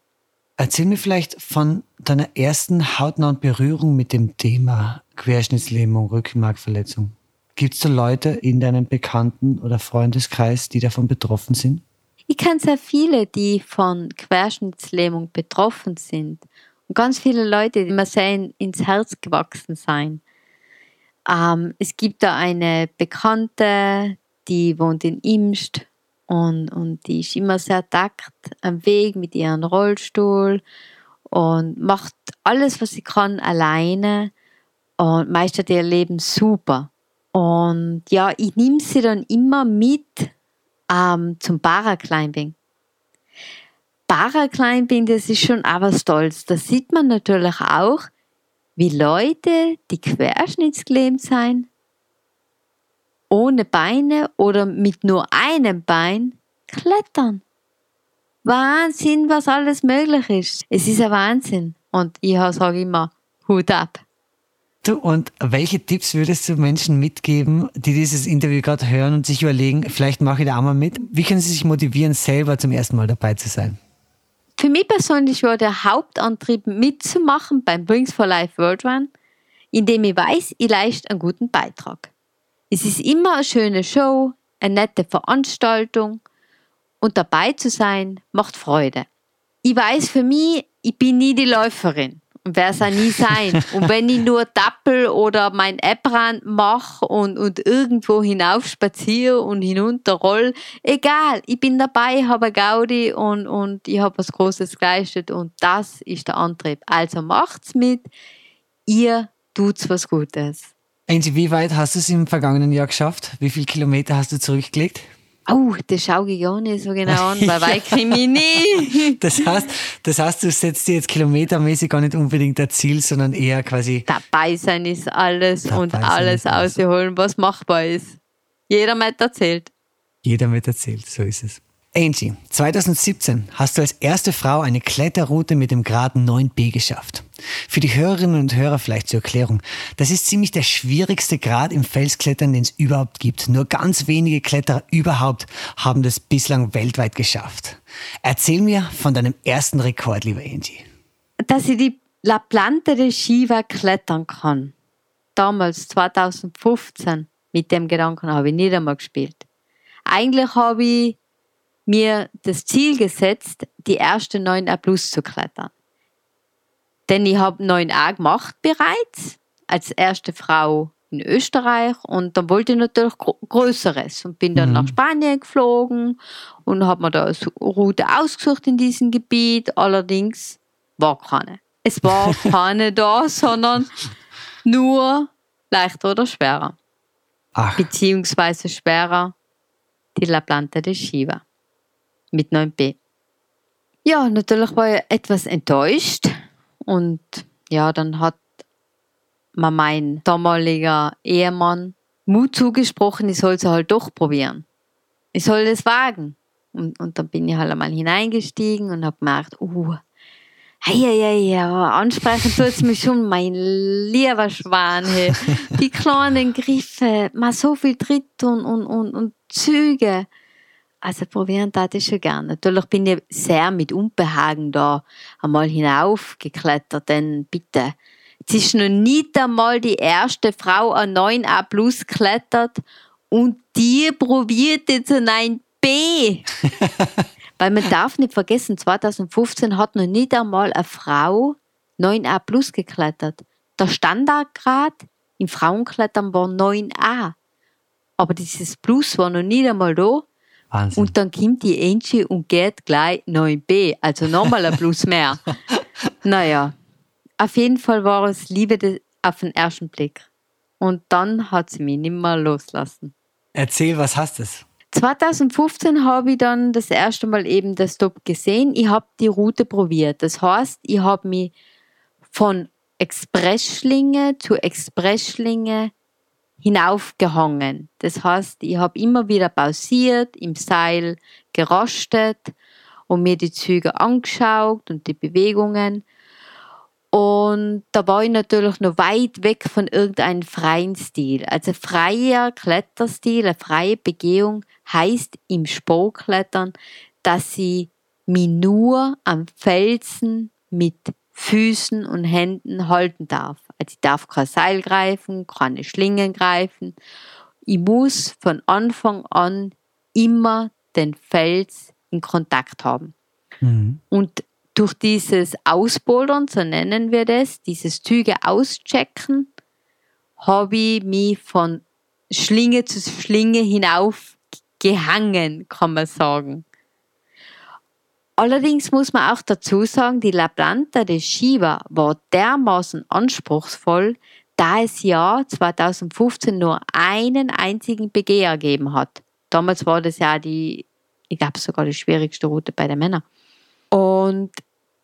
Erzähl mir vielleicht von deiner ersten hautnahen Berührung mit dem Thema Querschnittslähmung, Rückenmarkverletzung. Gibt es da Leute in deinem Bekannten- oder Freundeskreis, die davon betroffen sind?
Ich kenne sehr viele, die von Querschnittslähmung betroffen sind. Ganz viele Leute, die mir sehr ins Herz gewachsen sein. Ähm, es gibt da eine Bekannte, die wohnt in Imst und, und die ist immer sehr takt am Weg mit ihrem Rollstuhl und macht alles, was sie kann, alleine und meistert ihr Leben super. Und ja, ich nehme sie dann immer mit ähm, zum Paraclimbing. Paraclimbing, das ist schon was Tolles. Da sieht man natürlich auch, wie Leute, die querschnittsgelähmt sein, ohne Beine oder mit nur einem Bein klettern. Wahnsinn, was alles möglich ist. Es ist ein Wahnsinn. Und ich sage immer, Hut ab.
Du, und welche Tipps würdest du Menschen mitgeben, die dieses Interview gerade hören und sich überlegen, vielleicht mache ich da auch mal mit? Wie können sie sich motivieren, selber zum ersten Mal dabei zu sein?
Für mich persönlich war der Hauptantrieb mitzumachen beim Brings for Life World Run, indem ich weiß, ich leiste einen guten Beitrag. Es ist immer eine schöne Show, eine nette Veranstaltung und dabei zu sein macht Freude. Ich weiß für mich, ich bin nie die Läuferin werde es nie sein. Und wenn ich nur Tappel oder mein App-Run mache und, und irgendwo hinauf spaziere und hinunter roll, egal, ich bin dabei, habe Gaudi und, und ich habe was Großes geleistet und das ist der Antrieb. Also macht's mit, ihr tut's was Gutes.
Angie, wie weit hast du es im vergangenen Jahr geschafft? Wie viele Kilometer hast du zurückgelegt?
Oh, das schaue ich gar nicht so genau an, weil weit ich nie.
Das heißt, das heißt, du setzt dir jetzt kilometermäßig gar nicht unbedingt ein Ziel, sondern eher quasi.
Dabei sein ist alles und alles ausholen, was machbar ist. Jeder mit erzählt.
Jeder mit erzählt, so ist es. Angie, 2017 hast du als erste Frau eine Kletterroute mit dem Grad 9b geschafft. Für die Hörerinnen und Hörer vielleicht zur Erklärung. Das ist ziemlich der schwierigste Grad im Felsklettern, den es überhaupt gibt. Nur ganz wenige Kletterer überhaupt haben das bislang weltweit geschafft. Erzähl mir von deinem ersten Rekord, liebe Angie.
Dass ich die La Planta de Shiva klettern kann. Damals, 2015, mit dem Gedanken habe ich nicht einmal gespielt. Eigentlich habe ich mir das Ziel gesetzt, die erste 9a Plus zu klettern. Denn ich habe 9a gemacht bereits, als erste Frau in Österreich und dann wollte ich natürlich Größeres und bin dann
Mhm.
nach Spanien geflogen und habe mir da eine Route ausgesucht in diesem Gebiet. Allerdings war keine. Es war keine da, sondern nur leichter oder schwerer.
Ach,
Beziehungsweise schwerer die La Planta de Shiva mit 9b. Ja, natürlich war ich etwas enttäuscht. Und ja, dann hat mir mein damaliger Ehemann Mut zugesprochen, ich soll es halt doch probieren. Ich soll es wagen. Und, und dann bin ich halt einmal hineingestiegen und habe gemerkt, uh, hey, hey, aber ansprechen tut es mich schon, mein lieber Schwan. Hey. Die kleinen Griffe, mal so viel Tritt und, und, und, und Züge. Also probieren tat ich schon gerne. Natürlich bin ich sehr mit Unbehagen da einmal hinaufgeklettert, denn bitte, es ist noch nicht einmal die erste Frau an 9a plus klettert und die probiert jetzt ein 9b. Weil man darf nicht vergessen, 2015 hat noch nicht einmal eine Frau 9a plus geklettert. Der Standardgrad im Frauenklettern war 9a. Aber dieses Plus war noch nicht einmal da.
Wahnsinn.
Und dann kommt die Angie und geht gleich 9b, also nochmal ein Plus mehr. naja, auf jeden Fall war es Liebe auf den ersten Blick. Und dann hat sie mich nicht mehr loslassen.
Erzähl, was hast du?
2015 habe ich dann das erste Mal eben das Stop gesehen. Ich habe die Route probiert. Das heißt, ich habe mich von Expressschlinge zu Expressschlinge hinaufgehangen. Das heißt, ich habe immer wieder pausiert, im Seil gerastet und mir die Züge angeschaut und die Bewegungen. Und da war ich natürlich noch weit weg von irgendeinem freien Stil. Also freier Kletterstil, eine freie Begehung heißt im Sportklettern, dass ich mich nur am Felsen mit Füßen und Händen halten darf. Also ich darf kein Seil greifen, keine Schlingen greifen. Ich muss von Anfang an immer den Fels in Kontakt haben.
Mhm.
Und durch dieses Ausbouldern, so nennen wir das, dieses Züge auschecken, habe ich mich von Schlinge zu Schlinge hinauf gehangen, kann man sagen. Allerdings muss man auch dazu sagen, die La Planta de Shiva war dermaßen anspruchsvoll, da es ja 2015 nur einen einzigen Begehr gegeben hat. Damals war das ja die, ich glaube sogar die schwierigste Route bei den Männern. Und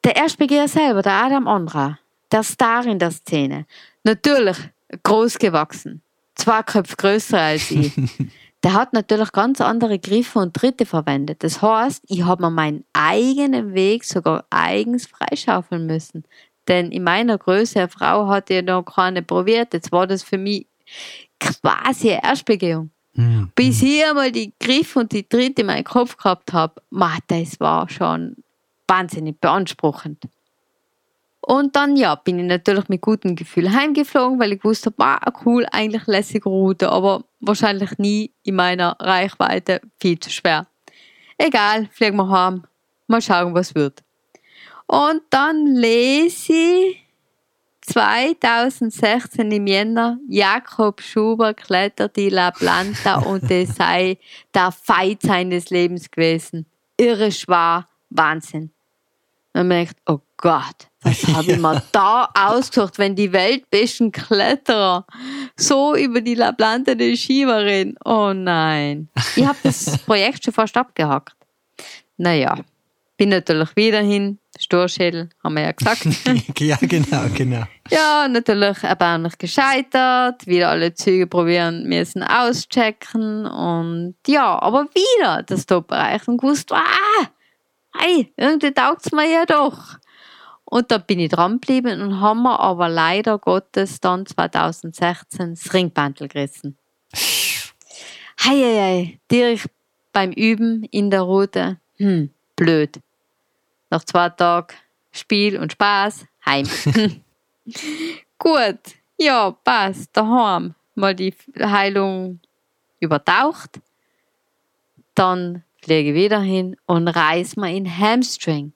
der erste Begehr selber, der Adam Andra, der Star in der Szene, natürlich groß gewachsen, zwei Köpfe größer als ich. der hat natürlich ganz andere Griffe und Tritte verwendet. Das heißt, ich habe mir meinen eigenen Weg sogar eigens freischaufeln müssen. Denn in meiner Größe, eine Frau hatte ja noch keine probiert. Jetzt war das für mich quasi eine Erstbegehung.
Mhm.
Bis ich einmal die Griffe und die Tritte in meinem Kopf gehabt habe, das war schon wahnsinnig beanspruchend. Und dann, ja, bin ich natürlich mit gutem Gefühl heimgeflogen, weil ich wusste, wow, cool, eigentlich lässige Route, aber wahrscheinlich nie in meiner Reichweite viel zu schwer. Egal, fliegen wir heim, mal schauen, was wird. Und dann lese ich 2016 im Jänner, Jakob Schuber klettert die La Planta und es sei der Fight seines Lebens gewesen. Irre schwer, Wahnsinn. Und man denkt, oh Gott, was habe ich mir da ausgesucht, wenn die weltbesten Kletterer so über die La Planta de Shiva reden? Oh nein. Ich habe das Projekt schon fast abgehackt. Naja, bin natürlich wieder hin. Sturschädel, haben wir ja gesagt.
ja, genau, genau.
Ja, natürlich erbärmlich gescheitert, wieder alle Züge probieren müssen auschecken und ja, aber wieder das Top erreicht und gewusst, ah, hey, irgendwie taugt es mir ja doch. Und da bin ich dran geblieben und haben wir aber leider Gottes dann 2016 das Ringbandel gerissen. Hei, hei, hei, direkt beim Üben in der Route, hm, blöd. Nach zwei Tagen Spiel und Spaß, heim. Gut, ja, passt, daheim. Mal die Heilung übertaucht. Dann fliege ich wieder hin und reiß mir in Hamstring.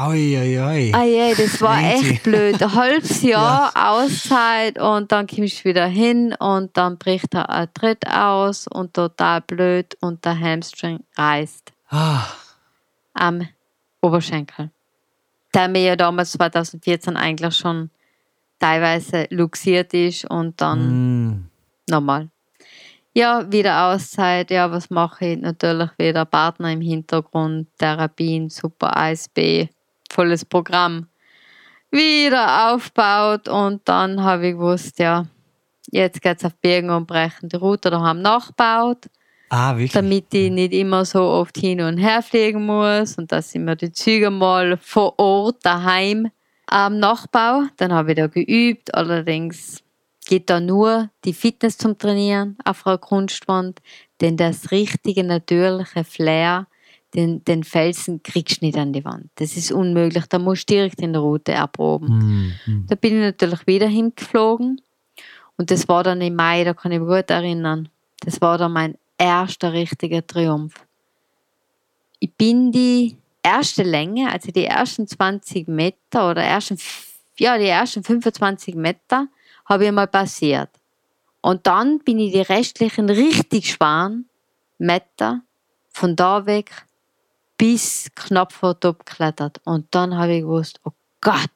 Ui, ui, ui.
Ah je, das war echt blöd. Ein halbes Jahr Auszeit und dann kommst du wieder hin und dann bricht er ein Tritt aus und total blöd und der Hamstring reißt
Ah,
am Oberschenkel. Der mir ja damals 2014 eigentlich schon teilweise luxiert ist und dann
mm.
nochmal. Ja, wieder Auszeit. Ja, was mache ich? Natürlich wieder Partner im Hintergrund, Therapien, super ASB, volles Programm. Wieder aufbaut und dann habe ich gewusst, ja, jetzt geht es auf Bergen und Brechen. Die Route daheim nachbaut.
Ah, wirklich?
Damit ich nicht immer so oft hin und her fliegen muss und dass ich mir die Züge mal vor Ort daheim am Nachbau. Dann habe ich da geübt. Allerdings geht da nur die Fitness zum Trainieren auf einer Kunstwand, denn das richtige, natürliche Flair, den, den Felsen kriegst du nicht an die Wand. Das ist unmöglich. Da musst du direkt in der Route erproben.
Mhm.
Da bin ich natürlich wieder hingeflogen. Und das war dann im Mai, da kann ich mich gut erinnern. Das war dann mein erster richtiger Triumph. Ich bin die erste Länge, also die ersten 20 Meter oder ersten, ja, die ersten 25 Meter, habe ich mal passiert. Und dann bin ich die restlichen richtig schweren Meter von da weg bis knapp vor Top geklettert. Und dann habe ich gewusst, oh Gott,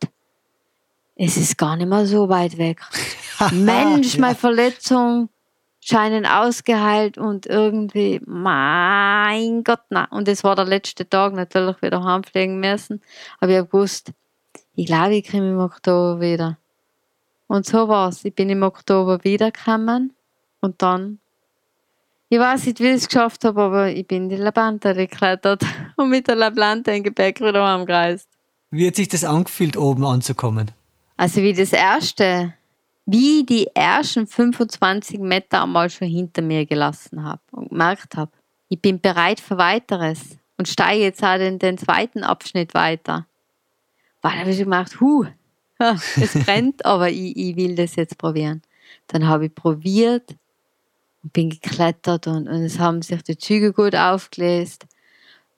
es ist gar nicht mehr so weit weg. Mensch, meine Verletzung scheinen ausgeheilt und irgendwie, mein Gott, na. Und es war der letzte Tag, natürlich wieder heimfliegen müssen. Aber ich habe gewusst, ich glaube, ich komme im Oktober wieder. Und so war es. Ich bin im Oktober wiedergekommen und dann, ich weiß nicht, wie ich es geschafft habe, aber ich bin die Labante geklettert und mit der Labante im Gepäck wieder heimgereist.
Wie hat sich das angefühlt, oben anzukommen?
Also wie das erste, wie die ersten 25 Meter einmal schon hinter mir gelassen habe und gemerkt habe, ich bin bereit für weiteres und steige jetzt auch in den zweiten Abschnitt weiter. Weil da habe ich gemerkt, huh, es brennt, aber ich, ich will das jetzt probieren. Dann habe ich probiert und bin geklettert und, und es haben sich die Züge gut aufgelöst.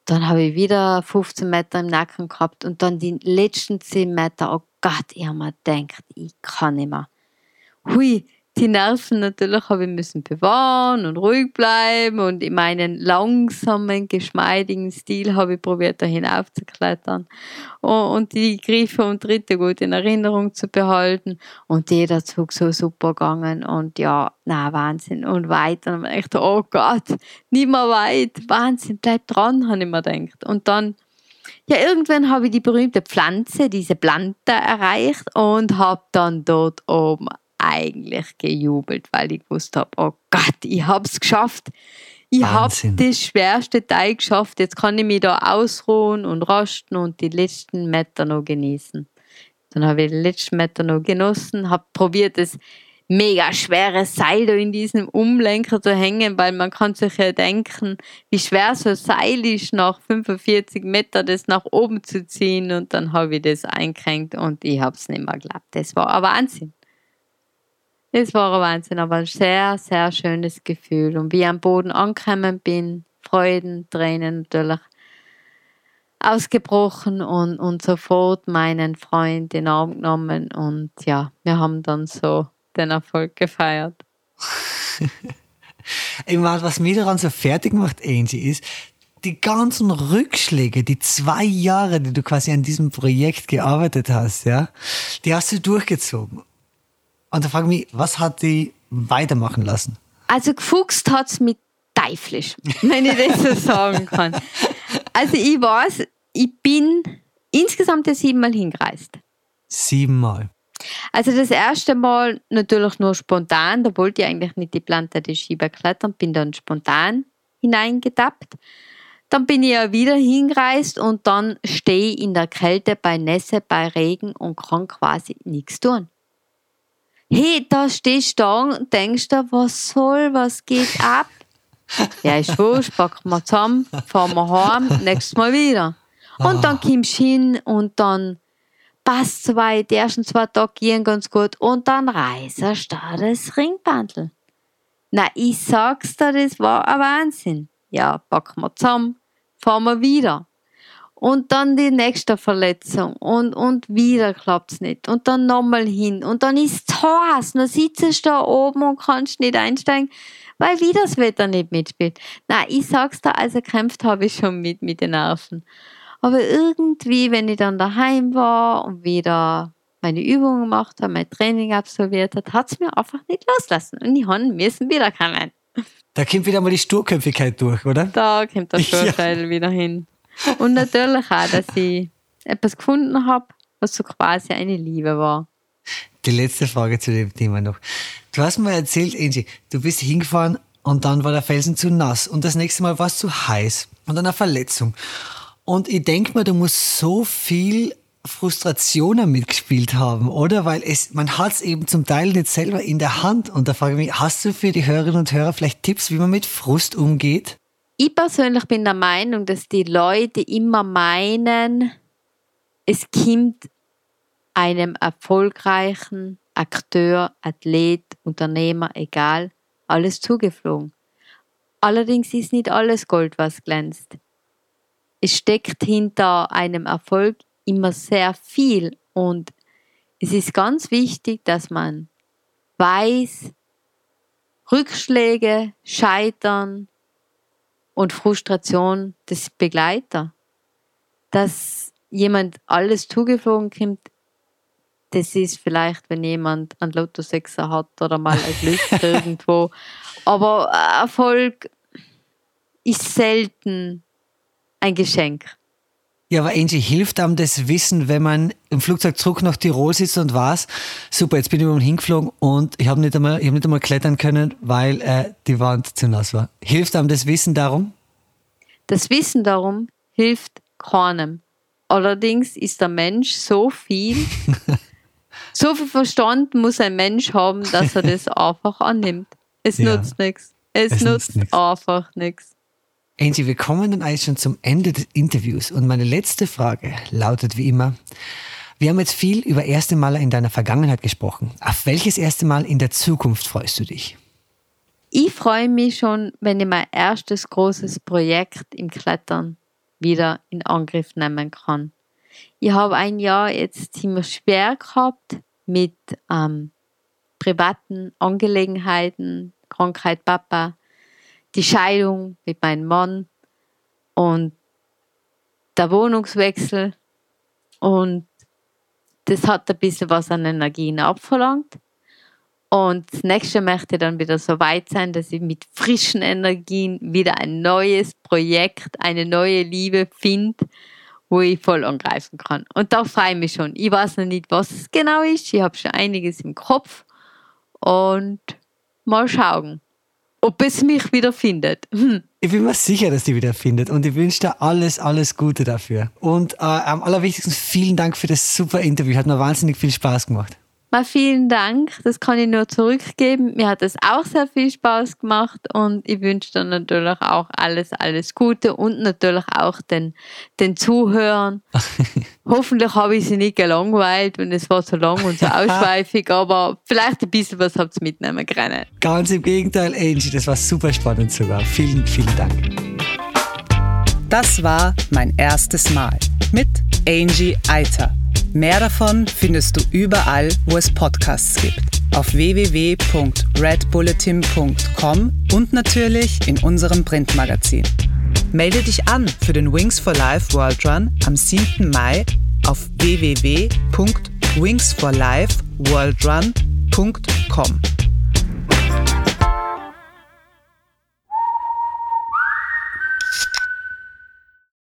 Dann habe ich wieder 15 Meter im Nacken gehabt und dann die letzten 10 Meter, oh Gott, ich habe mir gedacht, ich kann nicht mehr. Hui, die Nerven natürlich habe ich müssen bewahren und ruhig bleiben. Und in meinen langsamen, geschmeidigen Stil habe ich probiert, da hinaufzuklettern. Und die Griffe und Tritte gut in Erinnerung zu behalten. Und jeder Zug so super gegangen. Und ja, na Wahnsinn. Und weiter. Und ich dachte, oh Gott, nicht mehr weit, Wahnsinn, bleib dran, habe ich mir gedacht. Und dann ja, irgendwann habe ich die berühmte Pflanze, diese Plante erreicht und habe dann dort oben eigentlich gejubelt, weil ich gewusst habe, oh Gott, ich habe es geschafft. Ich habe das schwerste Teil geschafft. Jetzt kann ich mich da ausruhen und rasten und die letzten Meter noch genießen. Dann habe ich die letzten Meter noch genossen, habe probiert, das mega schwere Seil da in diesem Umlenker zu hängen, weil man kann sich ja denken, wie schwer so ein Seil ist, nach 45 Metern das nach oben zu ziehen und dann habe ich das eingekränkt und ich habe es nicht mehr geglaubt. Das war ein Wahnsinn. Es war ein Wahnsinn, aber ein sehr, sehr schönes Gefühl. Und wie ich am Boden angekommen bin, Freuden, Tränen natürlich ausgebrochen und, und sofort meinen Freund in den Arm genommen und ja, wir haben dann so den Erfolg gefeiert.
was mich daran so fertig macht, Angie, ist, die ganzen Rückschläge, die zwei Jahre, die du quasi an diesem Projekt gearbeitet hast, ja, die hast du durchgezogen. Und da frage ich mich, was hat die weitermachen lassen?
Also gefuchst hat es mit teuflisch, wenn ich das so sagen kann. Also ich weiß, ich bin insgesamt ja siebenmal hingereist.
Siebenmal?
Also das erste Mal natürlich nur spontan, da wollte ich eigentlich nicht die Plante des Schieber klettern, bin dann spontan hineingetappt. Dann bin ich ja wieder hingereist und dann stehe ich in der Kälte bei Nässe, bei Regen und kann quasi nichts tun hey, da stehst du und denkst du, was soll, was geht ab? ja, ist wurscht, packen wir zusammen, fahren wir heim, nächstes Mal wieder. Und dann ah. kommst du hin und dann passt zwei, die ersten zwei Tage gehen ganz gut und dann reißt da das Ringbandel. Na, ich sag's dir, das war ein Wahnsinn. Ja, packen wir zusammen, fahren wir wieder und dann die nächste Verletzung und, und wieder klappt es nicht und dann nochmal hin und dann ist es heiß, dann sitzt da oben und kannst nicht einsteigen, weil wieder das Wetter nicht mitspielt. Na, ich sag's da, also kämpft habe ich schon mit, mit den Nerven. Aber irgendwie, wenn ich dann daheim war und wieder meine Übungen gemacht habe, mein Training absolviert hat, hat es mir einfach nicht loslassen und ich müssen wiederkommen.
Da kommt wieder mal die Sturköpfigkeit durch, oder?
Da kommt der Sturteil ja. wieder hin. Und natürlich auch, dass ich etwas gefunden habe, was so quasi eine Liebe war.
Die letzte Frage zu dem Thema noch. Du hast mir erzählt, Angie, du bist hingefahren und dann war der Felsen zu nass und das nächste Mal war es zu heiß und dann eine Verletzung. Und ich denke mir, du musst so viel Frustrationen mitgespielt haben, oder? Weil es, man hat es eben zum Teil nicht selber in der Hand. Und da frage ich mich, hast du für die Hörerinnen und Hörer vielleicht Tipps, wie man mit Frust umgeht?
Ich persönlich bin der Meinung, dass die Leute immer meinen, es kommt einem erfolgreichen Akteur, Athlet, Unternehmer, egal, alles zugeflogen. Allerdings ist nicht alles Gold, was glänzt. Es steckt hinter einem Erfolg immer sehr viel und es ist ganz wichtig, dass man weiß, Rückschläge, Scheitern und Frustration des Begleiter. Dass jemand alles zugeflogen kommt, das ist vielleicht, wenn jemand einen Lottosexer hat oder mal ein Glück irgendwo. Aber Erfolg ist selten ein Geschenk.
Ja, aber Angie, hilft einem das Wissen, wenn man im Flugzeug zurück nach Tirol sitzt und weiß, super, jetzt bin ich irgendwann hingeflogen und ich habe nicht, einmal, hab nicht einmal klettern können, weil äh, die Wand zu nass war. Hilft einem das Wissen darum?
Das Wissen darum hilft keinem. Allerdings ist der Mensch so viel, so viel Verstand muss ein Mensch haben, dass er das einfach annimmt. Es ja. nutzt nichts. Es, es, nutzt, nutzt einfach nichts.
Angie, wir kommen dann eigentlich schon zum Ende des Interviews und meine letzte Frage lautet wie immer, wir haben jetzt viel über erste Male in deiner Vergangenheit gesprochen. Auf welches erste Mal in der Zukunft freust du dich?
Ich freue mich schon, wenn ich mein erstes großes Projekt im Klettern wieder in Angriff nehmen kann. Ich habe ein Jahr jetzt ziemlich schwer gehabt mit ähm, privaten Angelegenheiten, Krankheit Papa, die Scheidung mit meinem Mann und der Wohnungswechsel. Und das hat ein bisschen was an Energien abverlangt. Und das nächste möchte dann wieder so weit sein, dass ich mit frischen Energien wieder ein neues Projekt, eine neue Liebe finde, wo ich voll angreifen kann. Und da freue ich mich schon. Ich weiß noch nicht, was es genau ist. Ich habe schon einiges im Kopf. Und mal schauen ob es mich wieder findet. Hm.
Ich bin mir sicher, dass die wieder findet und ich wünsche dir alles, alles Gute dafür. Und äh, am allerwichtigsten vielen Dank für das super Interview. Hat mir wahnsinnig viel Spaß gemacht.
Mal vielen Dank, das kann ich nur zurückgeben. Mir hat es auch sehr viel Spaß gemacht und ich wünsche dir natürlich auch alles, alles Gute und natürlich auch den, den Zuhörern. Hoffentlich habe ich sie nicht gelangweilt und es war so lang und so ausschweifig, aber vielleicht ein bisschen was habt ihr mitnehmen können.
Ganz im Gegenteil, Angie, das war super spannend sogar. Vielen, vielen Dank.
Das war mein erstes Mal mit Angie Eiter. Mehr davon findest du überall, wo es Podcasts gibt. Auf www.redbulletin.com und natürlich in unserem Printmagazin. Melde dich an für den Wings for Life World Run am 7. Mai auf www.wingsforlifeworldrun.com.